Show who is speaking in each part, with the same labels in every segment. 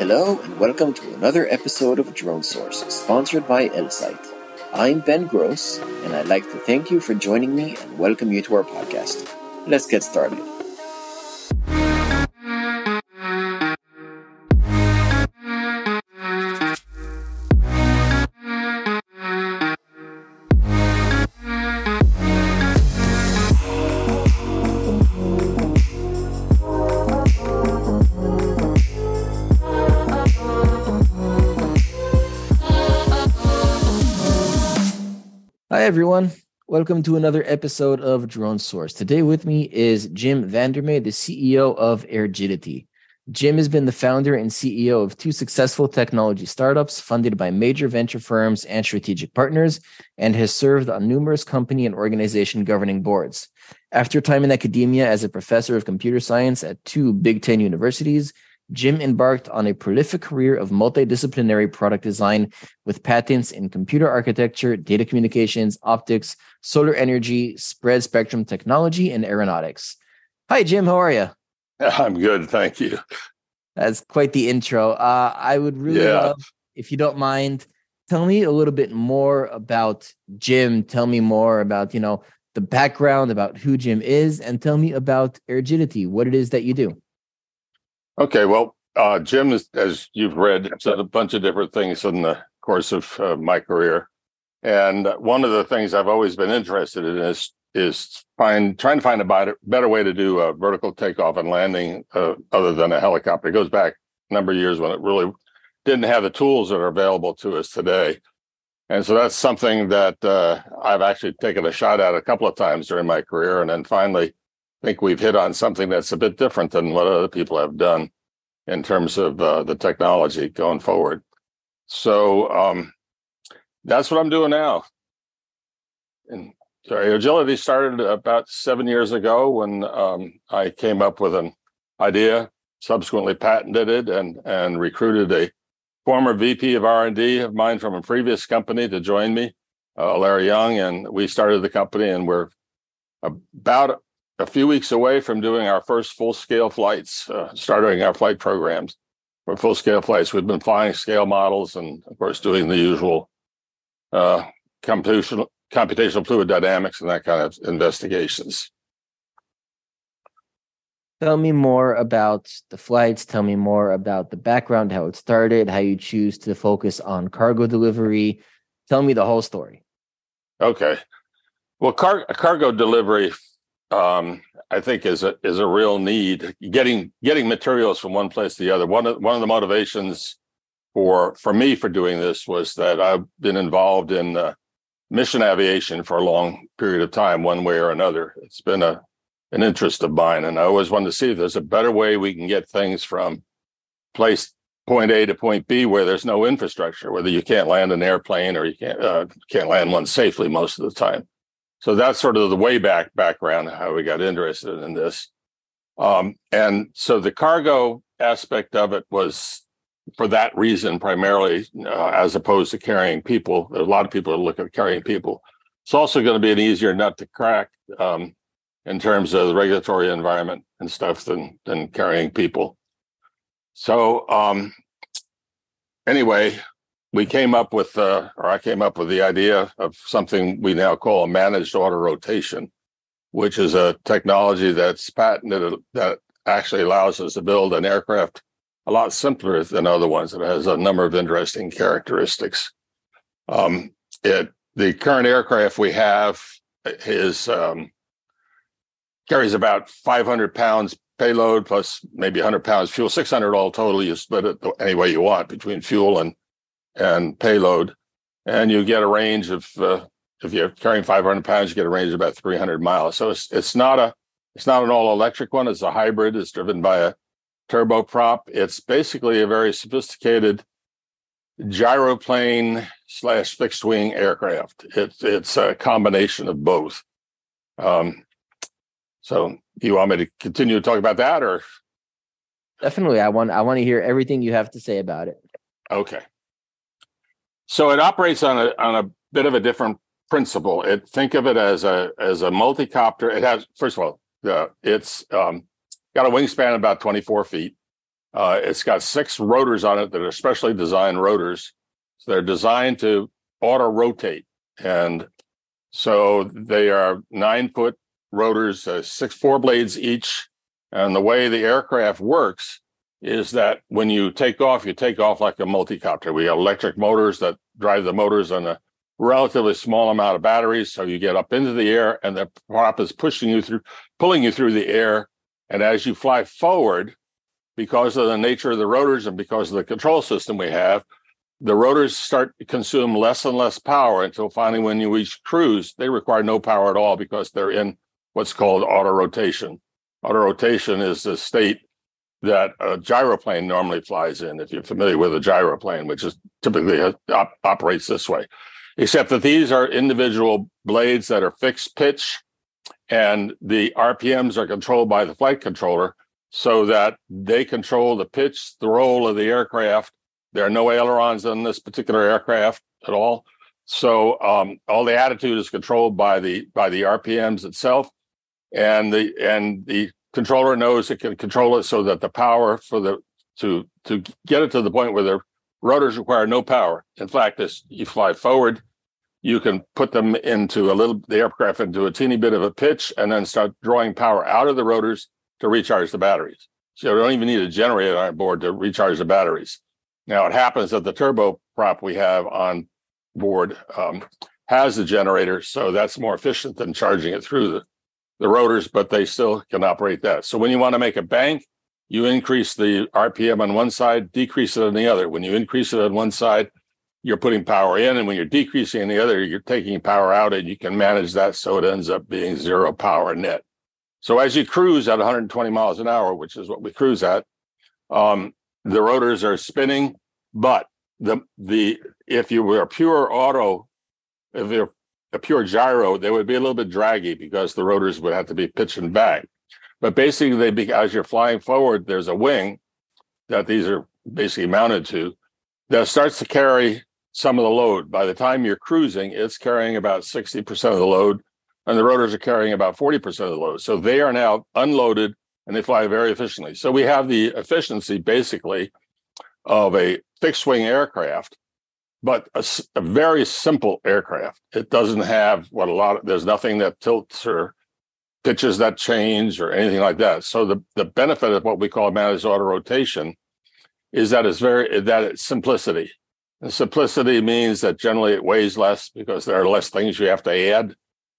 Speaker 1: Hello and welcome to another episode of Drone Source, sponsored by Elsight. I'm Ben Gross, and I'd like to thank you for joining me and welcome you to our podcast. Let's get started. Welcome to another episode of Drone Source. Today with me is Jim Vander Mey, the CEO of Aergility. Jim has been the founder and CEO of two successful technology startups funded by major venture firms and strategic partners, and has served on numerous company and organization governing boards. After time in academia as a professor of computer science at two Big Ten universities, Jim embarked on a prolific career of multidisciplinary product design with patents in computer architecture, data communications, optics, solar energy, spread spectrum technology, and aeronautics. Hi, Jim. How are you?
Speaker 2: I'm good. Thank you.
Speaker 1: That's quite the intro. Uh, I would really yeah. love, if you don't mind, tell me a little bit more about Jim. Tell me more about, you know, the background, about who Jim is, and tell me about Aergility, what it is that you do.
Speaker 2: Okay, well, uh, Jim, is, as you've read, said a bunch of different things in the course of uh, my career, and one of the things I've always been interested in is is find trying to find a better, way to do a vertical takeoff and landing uh, other than a helicopter. It goes back a number of years when it really didn't have the tools that are available to us today. And so that's something that uh, I've actually taken a shot at a couple of times during my career. And then finally think we've hit on something that's a bit different than what other people have done in terms of uh, the technology going forward. So um, that's what I'm doing now. And sorry, agility started about seven years ago when um, I came up with an idea, subsequently patented it, and and recruited a former VP of R&D of mine from a previous company to join me, uh, Larry Young, and we started the company, and we're about a few weeks away from doing our first full scale flights, uh, starting our flight programs for full scale flights. We've been flying scale models and, of course, doing the usual uh, computational, computational fluid dynamics and that kind of investigations.
Speaker 1: Tell me more about the flights. Tell me more about the background, how it started, how you choose to focus on cargo delivery. Tell me the whole story.
Speaker 2: Okay. Well, car- cargo delivery um, I think is a is a real need. Getting getting materials from one place to the other. One of one of the motivations for for me for doing this was that I've been involved in uh, mission aviation for a long period of time, one way or another. It's been a an interest of mine, and I always wanted to see if there's a better way we can get things from place point A to point B where there's no infrastructure, whether you can't land an airplane or you can't uh, can't land one safely most of the time. So that's sort of the way back background how we got interested in this. Um, and so the cargo aspect of it was for that reason primarily, uh, as opposed to carrying people. A lot of people are looking at carrying people. It's also going to be an easier nut to crack um, in terms of the regulatory environment and stuff than than carrying people. So um, anyway, we came up with, uh, or I came up with the idea of something we now call a managed auto rotation, which is a technology that's patented that actually allows us to build an aircraft a lot simpler than other ones. It has a number of interesting characteristics. Um, it the current aircraft we have is um, carries about 500 pounds payload plus maybe 100 pounds fuel, 600 all total. You split it any way you want between fuel and and payload, and you get a range of uh, if you're carrying 500 pounds, you get a range of about 300 miles. So it's it's not a it's not an all electric one. It's a hybrid. It's driven by a turboprop. It's basically a very sophisticated gyroplane slash fixed wing aircraft. It's it's a combination of both. Um, so you want me to continue to talk about that or
Speaker 1: definitely i want i want to hear everything you have to say about it
Speaker 2: okay so it operates on a on a bit of a different principle. It think of it as a as a multi-copter. It has first of all, uh, it's um, got a wingspan about 24 feet. Uh, it's got six rotors on it that are specially designed rotors. So they're designed to auto rotate. And so they are nine foot rotors, uh, six, four blades each. And the way the aircraft works is that when you take off, you take off like a multicopter. We have electric motors that drive the motors on a relatively small amount of batteries. So you get up into the air and the prop is pushing you through, pulling you through the air. And as you fly forward, because of the nature of the rotors and because of the control system we have, the rotors start to consume less and less power until finally, when you reach cruise, they require no power at all because they're in what's called auto rotation. Auto rotation is the state that a gyroplane normally flies in. If you're familiar with a gyroplane, which is typically op- operates this way, except that these are individual blades that are fixed pitch, and the RPMs are controlled by the flight controller, so that they control the pitch, the roll of the aircraft. There are no ailerons on this particular aircraft at all. So um, all the attitude is controlled by the by the RPMs itself, and the and the controller knows it can control it so that the power for the to to get it to the point where the rotors require no power. In fact, as you fly forward, you can put them into a little the aircraft into a teeny bit of a pitch and then start drawing power out of the rotors to recharge the batteries. So you don't even need a generator on board to recharge the batteries. Now it happens that the turboprop we have on board um, has the generator, so that's more efficient than charging it through the the rotors, but they still can operate that. So when you want to make a bank, you increase the RPM on one side, decrease it on the other. When you increase it on one side, you're putting power in, and when you're decreasing on the other, you're taking power out, and you can manage that so it ends up being zero power net. So as you cruise at 120 miles an hour, which is what we cruise at, um, the rotors are spinning, but the the if you were pure auto, if you're a pure gyro, they would be a little bit draggy because the rotors would have to be pitching back. But basically, they be, as you're flying forward, there's a wing that these are basically mounted to that starts to carry some of the load. By the time you're cruising, it's carrying about 60% of the load, and the rotors are carrying about 40% of the load. So they are now unloaded and they fly very efficiently. So we have the efficiency basically of a fixed wing aircraft but a, a, very simple aircraft. It doesn't have what a lot of, there's nothing that tilts or pitches that change or anything like that. So the, the benefit of what we call managed auto rotation is that it's very, that it's simplicity. And simplicity means that generally it weighs less because there are less things you have to add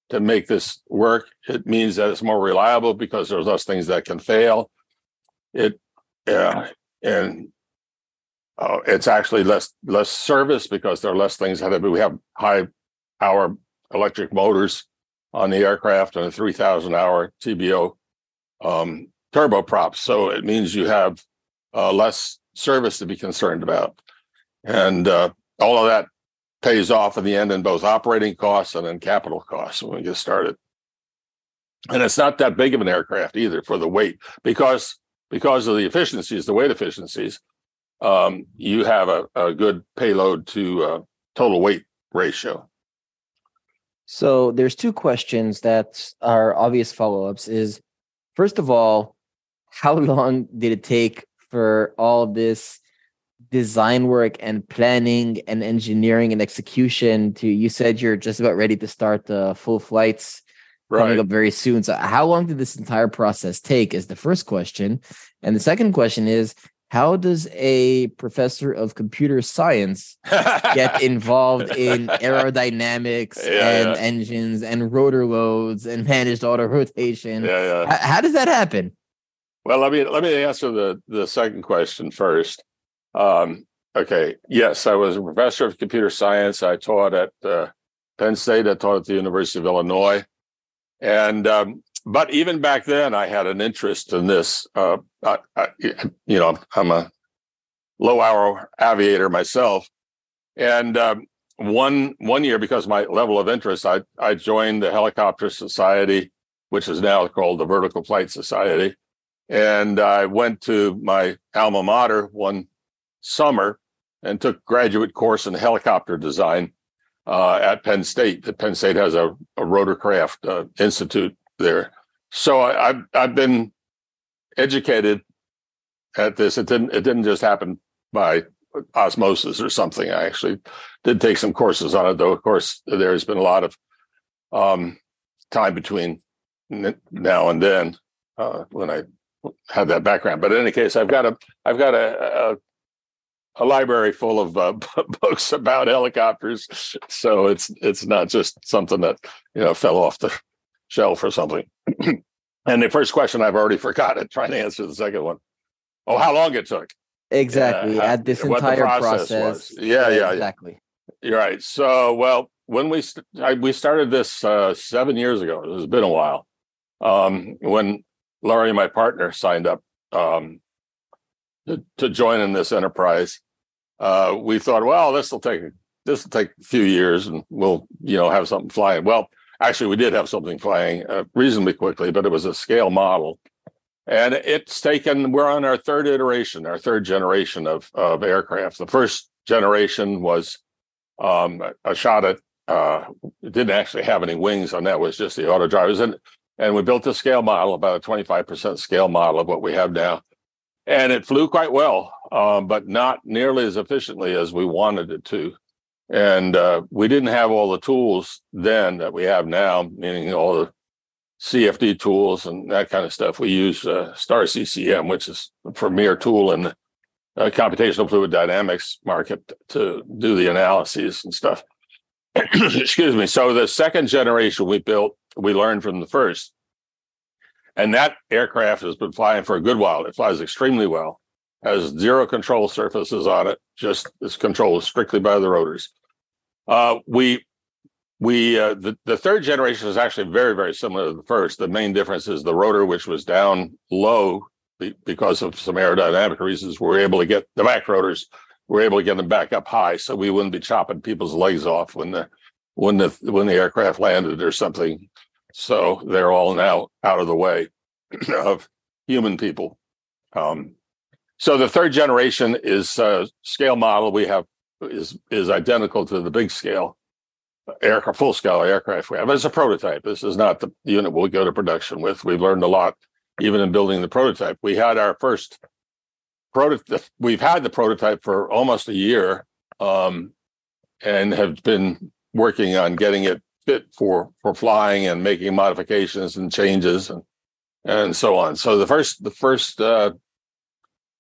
Speaker 2: to make this work. It means that it's more reliable because there's less things that can fail. It, yeah, and uh, it's actually less less service because there are less things that we have high power electric motors on the aircraft and a 3000 hour TBO um, turboprop. So it means you have uh, less service to be concerned about. And uh, all of that pays off in the end in both operating costs and in capital costs when we get started. And it's not that big of an aircraft either for the weight because because of the efficiencies, the weight efficiencies um, you have a, a good payload to uh, total weight ratio.
Speaker 1: So there's two questions that are obvious follow-ups is first of all, how long did it take for all this design work and planning and engineering and execution to you said you're just about ready to start the full flights right. coming up very soon. So how long did this entire process take is the first question. And the second question is how does a professor of computer science get involved in aerodynamics yeah, and yeah. engines and rotor loads and managed auto rotation? Yeah, yeah. How, how, does that happen?
Speaker 2: Well, let me let me answer the the second question first. Um, okay, yes, I was a professor of computer science. I taught at uh, Penn State. I taught at the University of Illinois, and um, but even back then, I had an interest in this. Uh, I, you know, I'm a low hour aviator myself, and um, one one year because my level of interest, I I joined the Helicopter Society, which is now called the Vertical Flight Society, and I went to my alma mater one summer and took graduate course in helicopter design uh, at Penn State. Penn State has a, a rotorcraft uh, institute there. So I, have I've been educated at this. It didn't it didn't just happen by osmosis or something. I actually did take some courses on it, though. Of course, there's been a lot of um, time between now and then uh, when I had that background. But in any case, I've got a I've got a, a a library full of uh, books about helicopters. So it's it's not just something that you know fell off the shelf or something. and the first question I've already forgotten. Trying to answer the second one. Oh, how long it took?
Speaker 1: Exactly. Yeah, At this entire process. process.
Speaker 2: Yeah, yeah,
Speaker 1: exactly.
Speaker 2: You're right. So, well, when we st- I, we started this uh, seven years ago, it has been a while. Um, when Laurie, my partner, signed up um, to, to join in this enterprise, uh, we thought, well, this will take this will take a few years, and we'll you know have something flying. Well, actually, we did have something flying uh, reasonably quickly, but it was a scale model, and it's taken. We're on our third iteration, our third generation of of aircraft. The first generation was um, a shot at. Uh, didn't actually have any wings on that; was just the auto drivers, and and we built a scale model, about a twenty five percent scale model of what we have now and it flew quite well, um, but not nearly as efficiently as we wanted it to. And uh, we didn't have all the tools then that we have now, meaning all the CFD tools and that kind of stuff. We use uh, Star CCM, which is the premier tool in the uh, computational fluid dynamics market to do the analyses and stuff. Excuse me. So the second generation we built, we learned from the first. And that aircraft has been flying for a good while. It flies extremely well, has zero control surfaces on it, just is controlled strictly by the rotors. Uh, we we uh, the, the third generation is actually very very similar to the first. The main difference is the rotor, which was down low because of some aerodynamic reasons. We are able to get the back rotors. We are able to get them back up high, so we wouldn't be chopping people's legs off when the when the when the aircraft landed or something. So they're all now out of the way of human people. Um, so the third generation is uh, scale model we have is is identical to the big scale aircraft, full scale aircraft we have. It's a prototype. This is not the unit we'll go to production with. We've learned a lot even in building the prototype. We had our first prototype. We've had the prototype for almost a year, um, and have been working on getting it fit for for flying and making modifications and changes and and so on. So the first the first uh,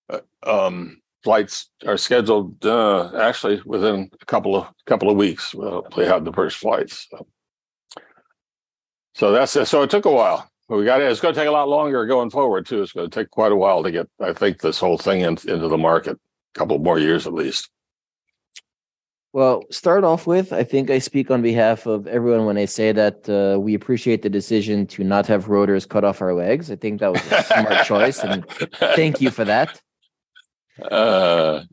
Speaker 2: uh, um, flights are scheduled uh, actually within a couple of couple of weeks. We'll have the first flights. So, so that's so it took a while. We got it. It's going to take a lot longer going forward too. It's going to take quite a while to get, I think, this whole thing in, into the market. A couple more years at least.
Speaker 1: Well, start off with, I think I speak on behalf of everyone when I say that uh, we appreciate the decision to not have rotors cut off our legs. I think that was a smart choice, and thank you for that. Uh,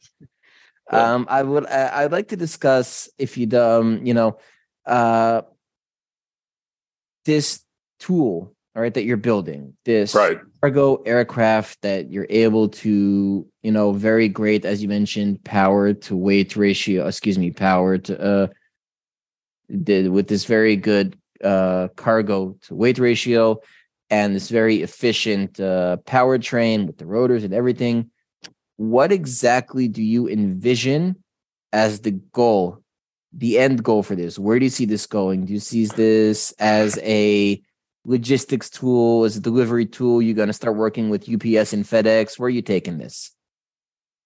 Speaker 1: um, I would, I, would like to discuss if you'd, um, you know, uh, this tool all right that you're building this
Speaker 2: right.
Speaker 1: cargo aircraft that you're able to you know very great as you mentioned power to weight ratio excuse me power to uh did with this very good uh cargo to weight ratio and this very efficient uh powertrain with the rotors and everything what exactly do you envision as the goal the end goal for this where do you see this going do you see this as a logistics tool, as a delivery tool? You're going to start working with UPS and FedEx. Where are you taking this?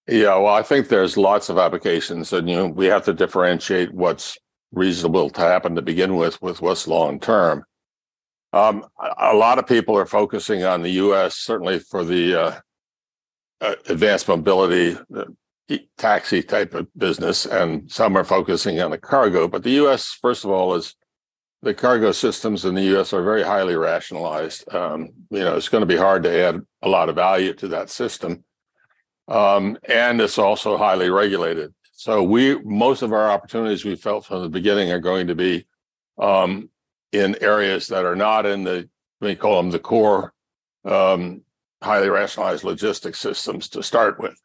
Speaker 2: Yeah, well, I think there's lots of applications, and you know we have to differentiate what's reasonable to happen to begin with with what's long term. Um, a lot of people are focusing on the U.S. certainly for the uh, uh, advanced mobility taxi type of business, and some are focusing on the cargo. But the U.S. first of all is the cargo systems in the U.S. are very highly rationalized. Um, you know, it's going to be hard to add a lot of value to that system, um, and it's also highly regulated. So we most of our opportunities we felt from the beginning are going to be um, in areas that are not in the we call them the core um, highly rationalized logistics systems to start with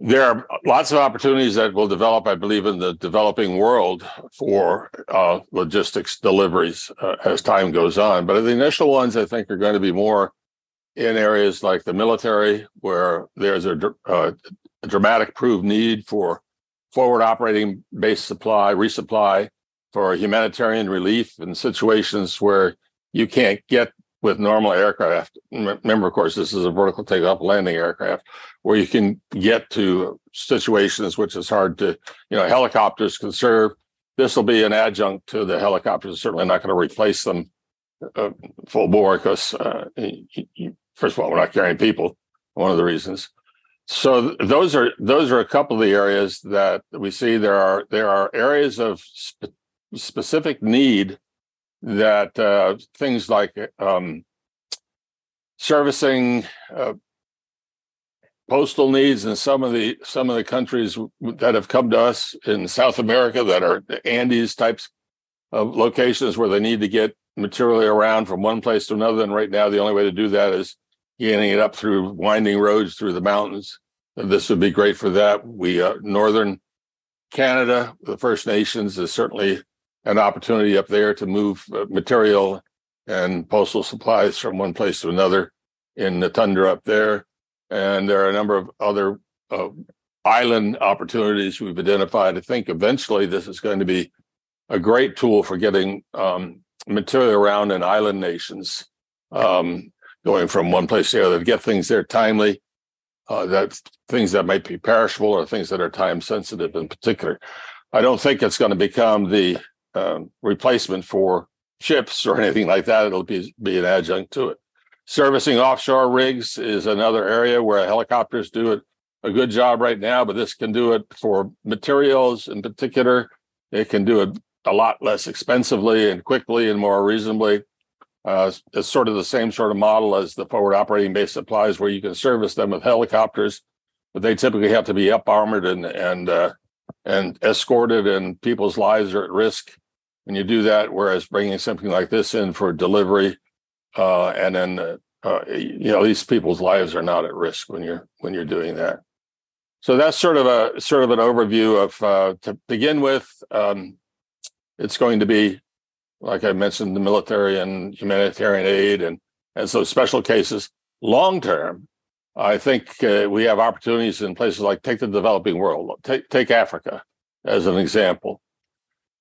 Speaker 2: there are lots of opportunities that will develop, I believe, in the developing world for uh, logistics deliveries uh, as time goes on. But the initial ones, I think, are going to be more in areas like the military, where there's a, uh, a dramatic proved need for forward operating base supply, resupply for humanitarian relief in situations where you can't get with normal aircraft. Remember, of course, this is a vertical takeoff landing aircraft where you can get to situations which is hard to, you know, helicopters can serve. This will be an adjunct to the helicopters. Certainly not going to replace them uh, full bore because, uh, first of all, we're not carrying people. One of the reasons. So those are those are a couple of the areas that we see. There are there are areas of spe- specific need that uh, things like um, servicing uh, postal needs in some of the some of the countries that have come to us in South America that are Andes types of locations where they need to get material around from one place to another. And right now, the only way to do that is getting it up through winding roads through the mountains. This would be great for that. We uh, northern Canada, the First Nations, is certainly an opportunity up there to move uh, material and postal supplies from one place to another in the tundra up there. And there are a number of other uh, island opportunities we've identified. I think eventually this is going to be a great tool for getting um, material around in island nations, um, going from one place to the other to get things there timely. Uh, that things that might be perishable or things that are time sensitive in particular. I don't think it's going to become the um, replacement for ships or anything like that. It'll be be an adjunct to it. Servicing offshore rigs is another area where helicopters do it a good job right now, but this can do it for materials in particular. It can do it a lot less expensively and quickly and more reasonably. Uh, it's sort of the same sort of model as the forward operating base supplies, where you can service them with helicopters, but they typically have to be up armored and and uh, and escorted, and people's lives are at risk when you do that. Whereas bringing something like this in for delivery, uh, and then uh, uh, you know these people's lives are not at risk when you're when you're doing that. So that's sort of a sort of an overview of uh, to begin with. Um, it's going to be, like I mentioned, the military and humanitarian aid, and and so special cases. Long term, I think uh, we have opportunities in places like take the developing world, take take Africa as an example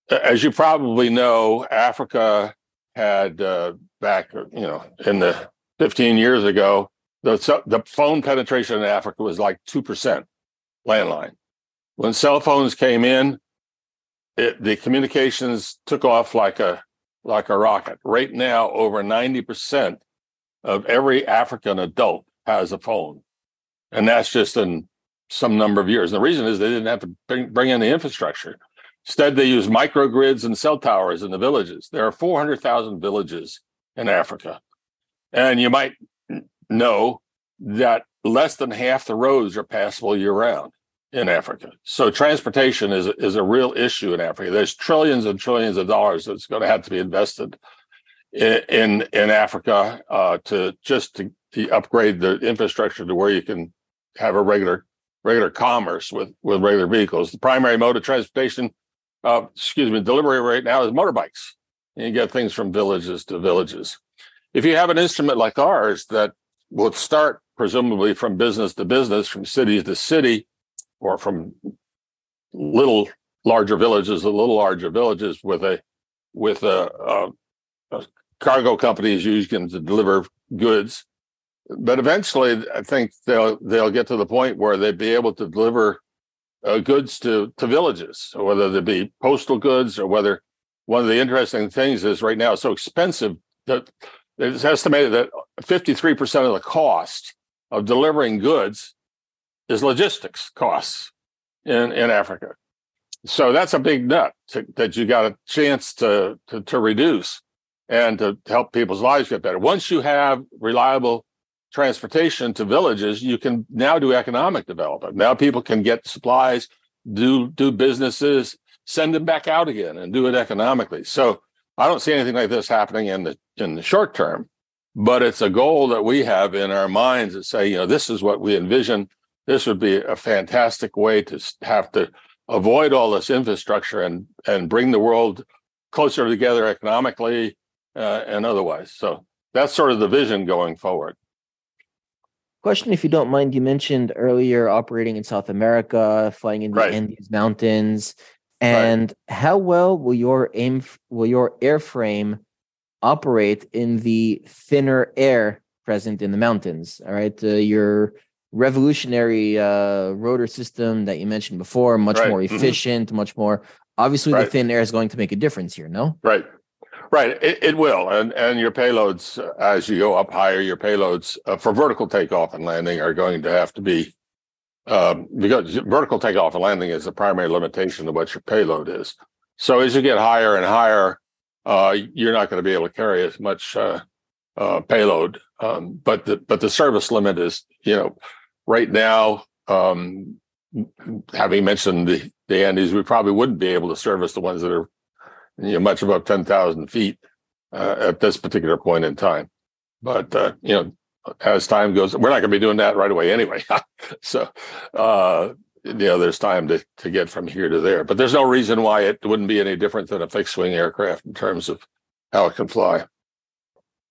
Speaker 2: as you probably know, Africa had uh, back, you know, in the 15 years ago, the the phone penetration in Africa was like two percent landline. When cell phones came in, it, the communications took off like a like a rocket. Right now, over 90 percent of every African adult has a phone, and that's just in some number of years. And the reason is they didn't have to bring, bring in the infrastructure. Instead, they use microgrids and cell towers in the villages. There are 400,000 villages in Africa. And you might know that less than half the roads are passable year round in Africa. So transportation is, is a real issue in Africa. There's trillions and trillions of dollars that's going to have to be invested in in, in Africa uh, to just to, to upgrade the infrastructure to where you can have a regular regular commerce with with regular vehicles. The primary mode of transportation uh, excuse me, delivery right now is motorbikes. And you get things from villages to villages. If you have an instrument like ours that will start presumably from business to business, from city to city, or from little larger villages to little larger villages with a with a, a, a cargo companies using to deliver goods. But eventually, I think they'll they'll get to the point where they'd be able to deliver uh, goods to to villages, whether they be postal goods or whether one of the interesting things is right now it's so expensive that it's estimated that 53% of the cost of delivering goods is logistics costs in, in Africa. So that's a big nut to, that you got a chance to, to, to reduce and to help people's lives get better. Once you have reliable transportation to villages, you can now do economic development. Now people can get supplies, do do businesses, send them back out again, and do it economically. So I don't see anything like this happening in the in the short term, but it's a goal that we have in our minds that say, you know, this is what we envision. This would be a fantastic way to have to avoid all this infrastructure and and bring the world closer together economically uh, and otherwise. So that's sort of the vision going forward.
Speaker 1: Question, if you don't mind, you mentioned earlier operating in South America, flying in the right. Andes Mountains, and right. how well will your aim will your airframe operate in the thinner air present in the mountains? All right, uh, your revolutionary uh, rotor system that you mentioned before, much right. more mm-hmm. efficient, mm-hmm. much more. Obviously, the thin air is going to make a difference here. No,
Speaker 2: right. Right, it, it, will, and and your payloads as you go up higher, your payloads uh, for vertical takeoff and landing are going to have to be um, because vertical takeoff and landing is the primary limitation of what your payload is. So as you get higher and higher, uh, you're not going to be able to carry as much uh, uh, payload. Um, but the but the service limit is, you know, right now, um, having mentioned the, the Andes, we probably wouldn't be able to service the ones that are you know, much above 10,000 feet uh, at this particular point in time. But, uh, you know, as time goes, we're not going to be doing that right away anyway. so, uh, you know, there's time to, to get from here to there. But there's no reason why it wouldn't be any different than a fixed wing aircraft in terms of how it can fly.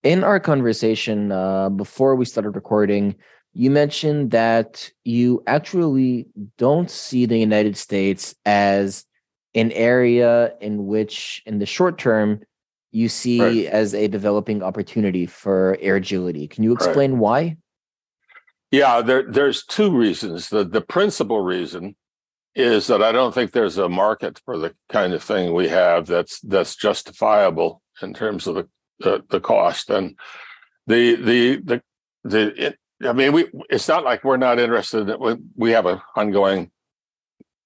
Speaker 1: In our conversation uh, before we started recording, you mentioned that you actually don't see the United States as an area in which, in the short term, you see right. as a developing opportunity for Aergility. Can you explain right. why?
Speaker 2: Yeah, there, there's two reasons. The the principal reason is that I don't think there's a market for the kind of thing we have that's that's justifiable in terms of the the, the cost and the the the the. It, I mean, we it's not like we're not interested. In, we have an ongoing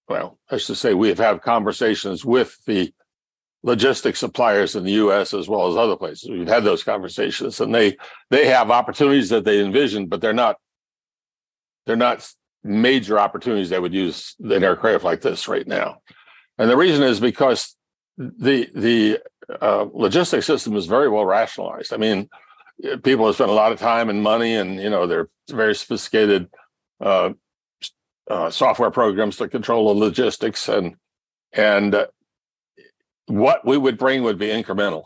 Speaker 2: well, I should say we have had conversations with the logistics suppliers in the U.S. as well as other places. We've had those conversations, and they they have opportunities that they envision, but they're not they're not major opportunities they would use an aircraft like this right now. And the reason is because the the uh, logistics system is very well rationalized. I mean, people have spent a lot of time and money, and you know they're very sophisticated uh, uh, software programs to control the logistics and and uh, what we would bring would be incremental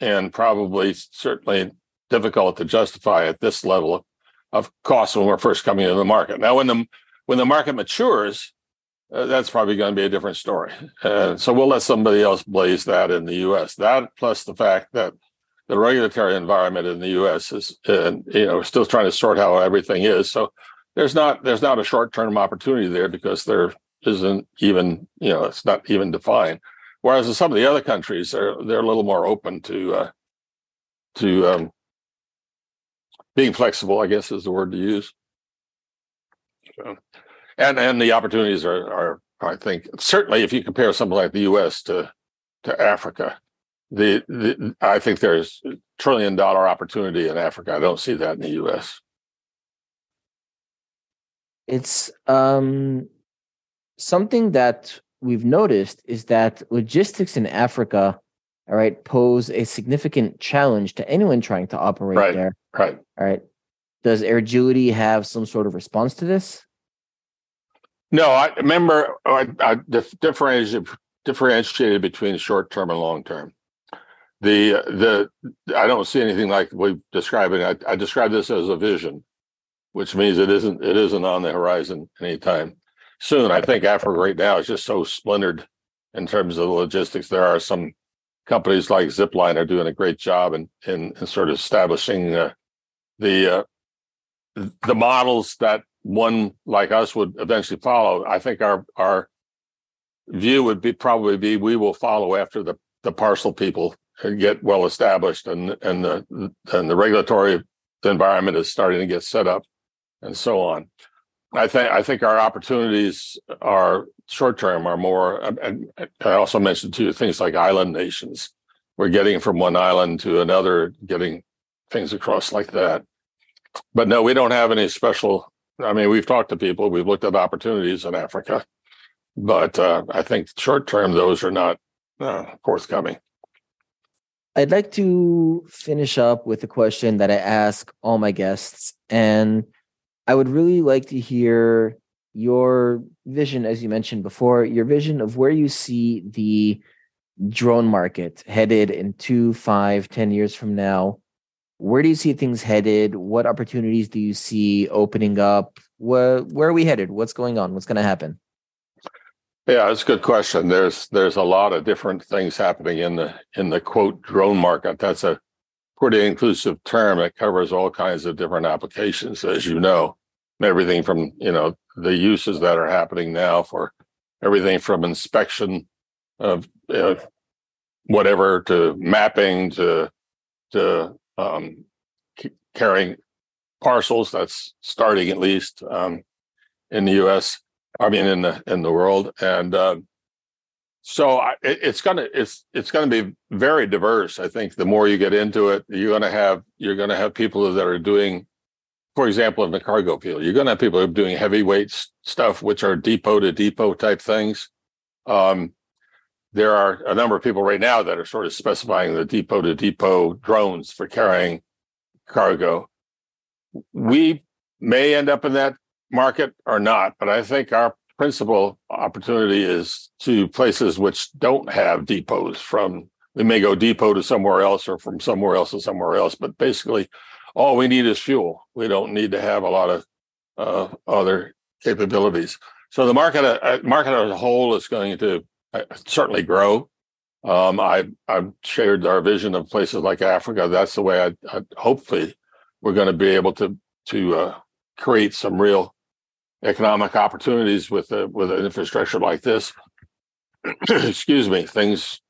Speaker 2: and probably certainly difficult to justify at this level of cost when we're first coming into the market. Now, when the when the market matures, uh, that's probably going to be a different story. And so we'll let somebody else blaze that in the U.S. That plus the fact that the regulatory environment in the U.S. is, uh, you know, still trying to sort how everything is. So there's not there's not a short term opportunity there because there isn't even you know it's not even defined. Whereas in some of the other countries, they're they're a little more open to uh, to um, being flexible. I guess is the word to use. So, and and the opportunities are are I think certainly if you compare something like the U.S. to to Africa, the, the I think there's trillion dollar opportunity in Africa. I don't see that in the U.S.
Speaker 1: It's um, something that we've noticed is that logistics in Africa, all right, pose a significant challenge to anyone trying to operate
Speaker 2: right,
Speaker 1: there.
Speaker 2: Right.
Speaker 1: All right. Does Aergility have some sort of response to this?
Speaker 2: No, I remember I, I dif- differentiated, differentiated between short term and long term. The the I don't see anything like we describe it. I, I describe this as a vision which means it isn't it isn't on the horizon anytime soon. I think Africa right now is just so splintered in terms of logistics. There are some companies like Zipline are doing a great job in in, in sort of establishing uh, the uh, the models that one like us would eventually follow. I think our our view would be probably be we will follow after the the parcel people get well established and and the and the regulatory environment is starting to get set up and so on. I think I think our opportunities are short term are more. And I also mentioned too things like island nations. We're getting from one island to another, getting things across like that. But no, we don't have any special. I mean, we've talked to people, we've looked at opportunities in Africa, but uh, I think short term those are not uh, forthcoming.
Speaker 1: I'd like to finish up with a question that I ask all my guests, and I would really like to hear your vision, as you mentioned before, your vision of where you see the drone market headed in two, five, ten years from now. where do you see things headed? What opportunities do you see opening up? Where where are we headed? What's going on? What's going to happen?
Speaker 2: Yeah, it's a good question. There's there's a lot of different things happening in the in the quote drone market. That's a pretty inclusive term. It covers all kinds of different applications, as you know. Everything from you know the uses that are happening now for everything from inspection of uh, whatever to mapping to to um, carrying parcels. That's starting at least um, in the U.S. I mean, in the in the world, and uh, so I, it, it's gonna it's it's gonna be very diverse. I think the more you get into it, you're gonna have you're gonna have people that are doing, for example, in the cargo field, you're gonna have people doing heavyweight stuff, which are depot to depot type things. Um, there are a number of people right now that are sort of specifying the depot to depot drones for carrying cargo. We may end up in that market or not, but I think our principal opportunity is to places which don't have depots from we may go depot to somewhere else or from somewhere else to somewhere else, but basically all we need is fuel. We don't need to have a lot of uh, other capabilities. So the market, uh, market as a whole is going to uh, certainly grow. Um, I I've shared our vision of places like Africa. That's the way I, I hopefully we're going to be able to to uh, create some real economic opportunities with a, with an infrastructure like this. Excuse me, things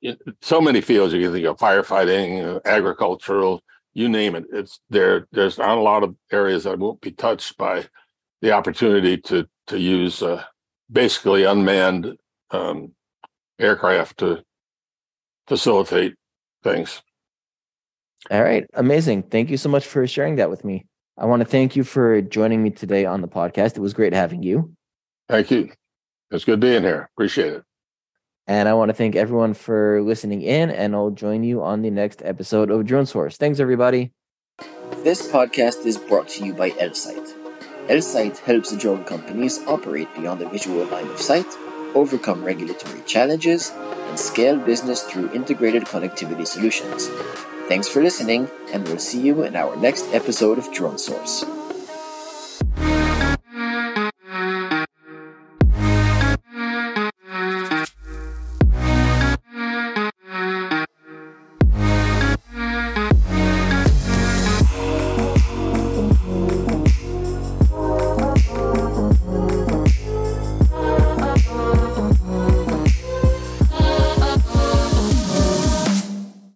Speaker 2: so many fields you can think of firefighting, agricultural, you name it. It's there. There's not a lot of areas that won't be touched by the opportunity to to use uh, basically unmanned um, aircraft to facilitate things.
Speaker 1: All right, amazing. Thank you so much for sharing that with me. I want to thank you for joining me today on the podcast. It was great having you.
Speaker 2: Thank you. It's good being here. Appreciate it.
Speaker 1: And I want to thank everyone for listening in, and I'll join you on the next episode of Drone Source. Thanks, everybody.
Speaker 3: This podcast is brought to you by Elsight. Elsight helps drone companies operate beyond the visual line of sight, overcome regulatory challenges, and scale business through integrated connectivity solutions. Thanks for listening, and we'll see you in our next episode of Drone Source.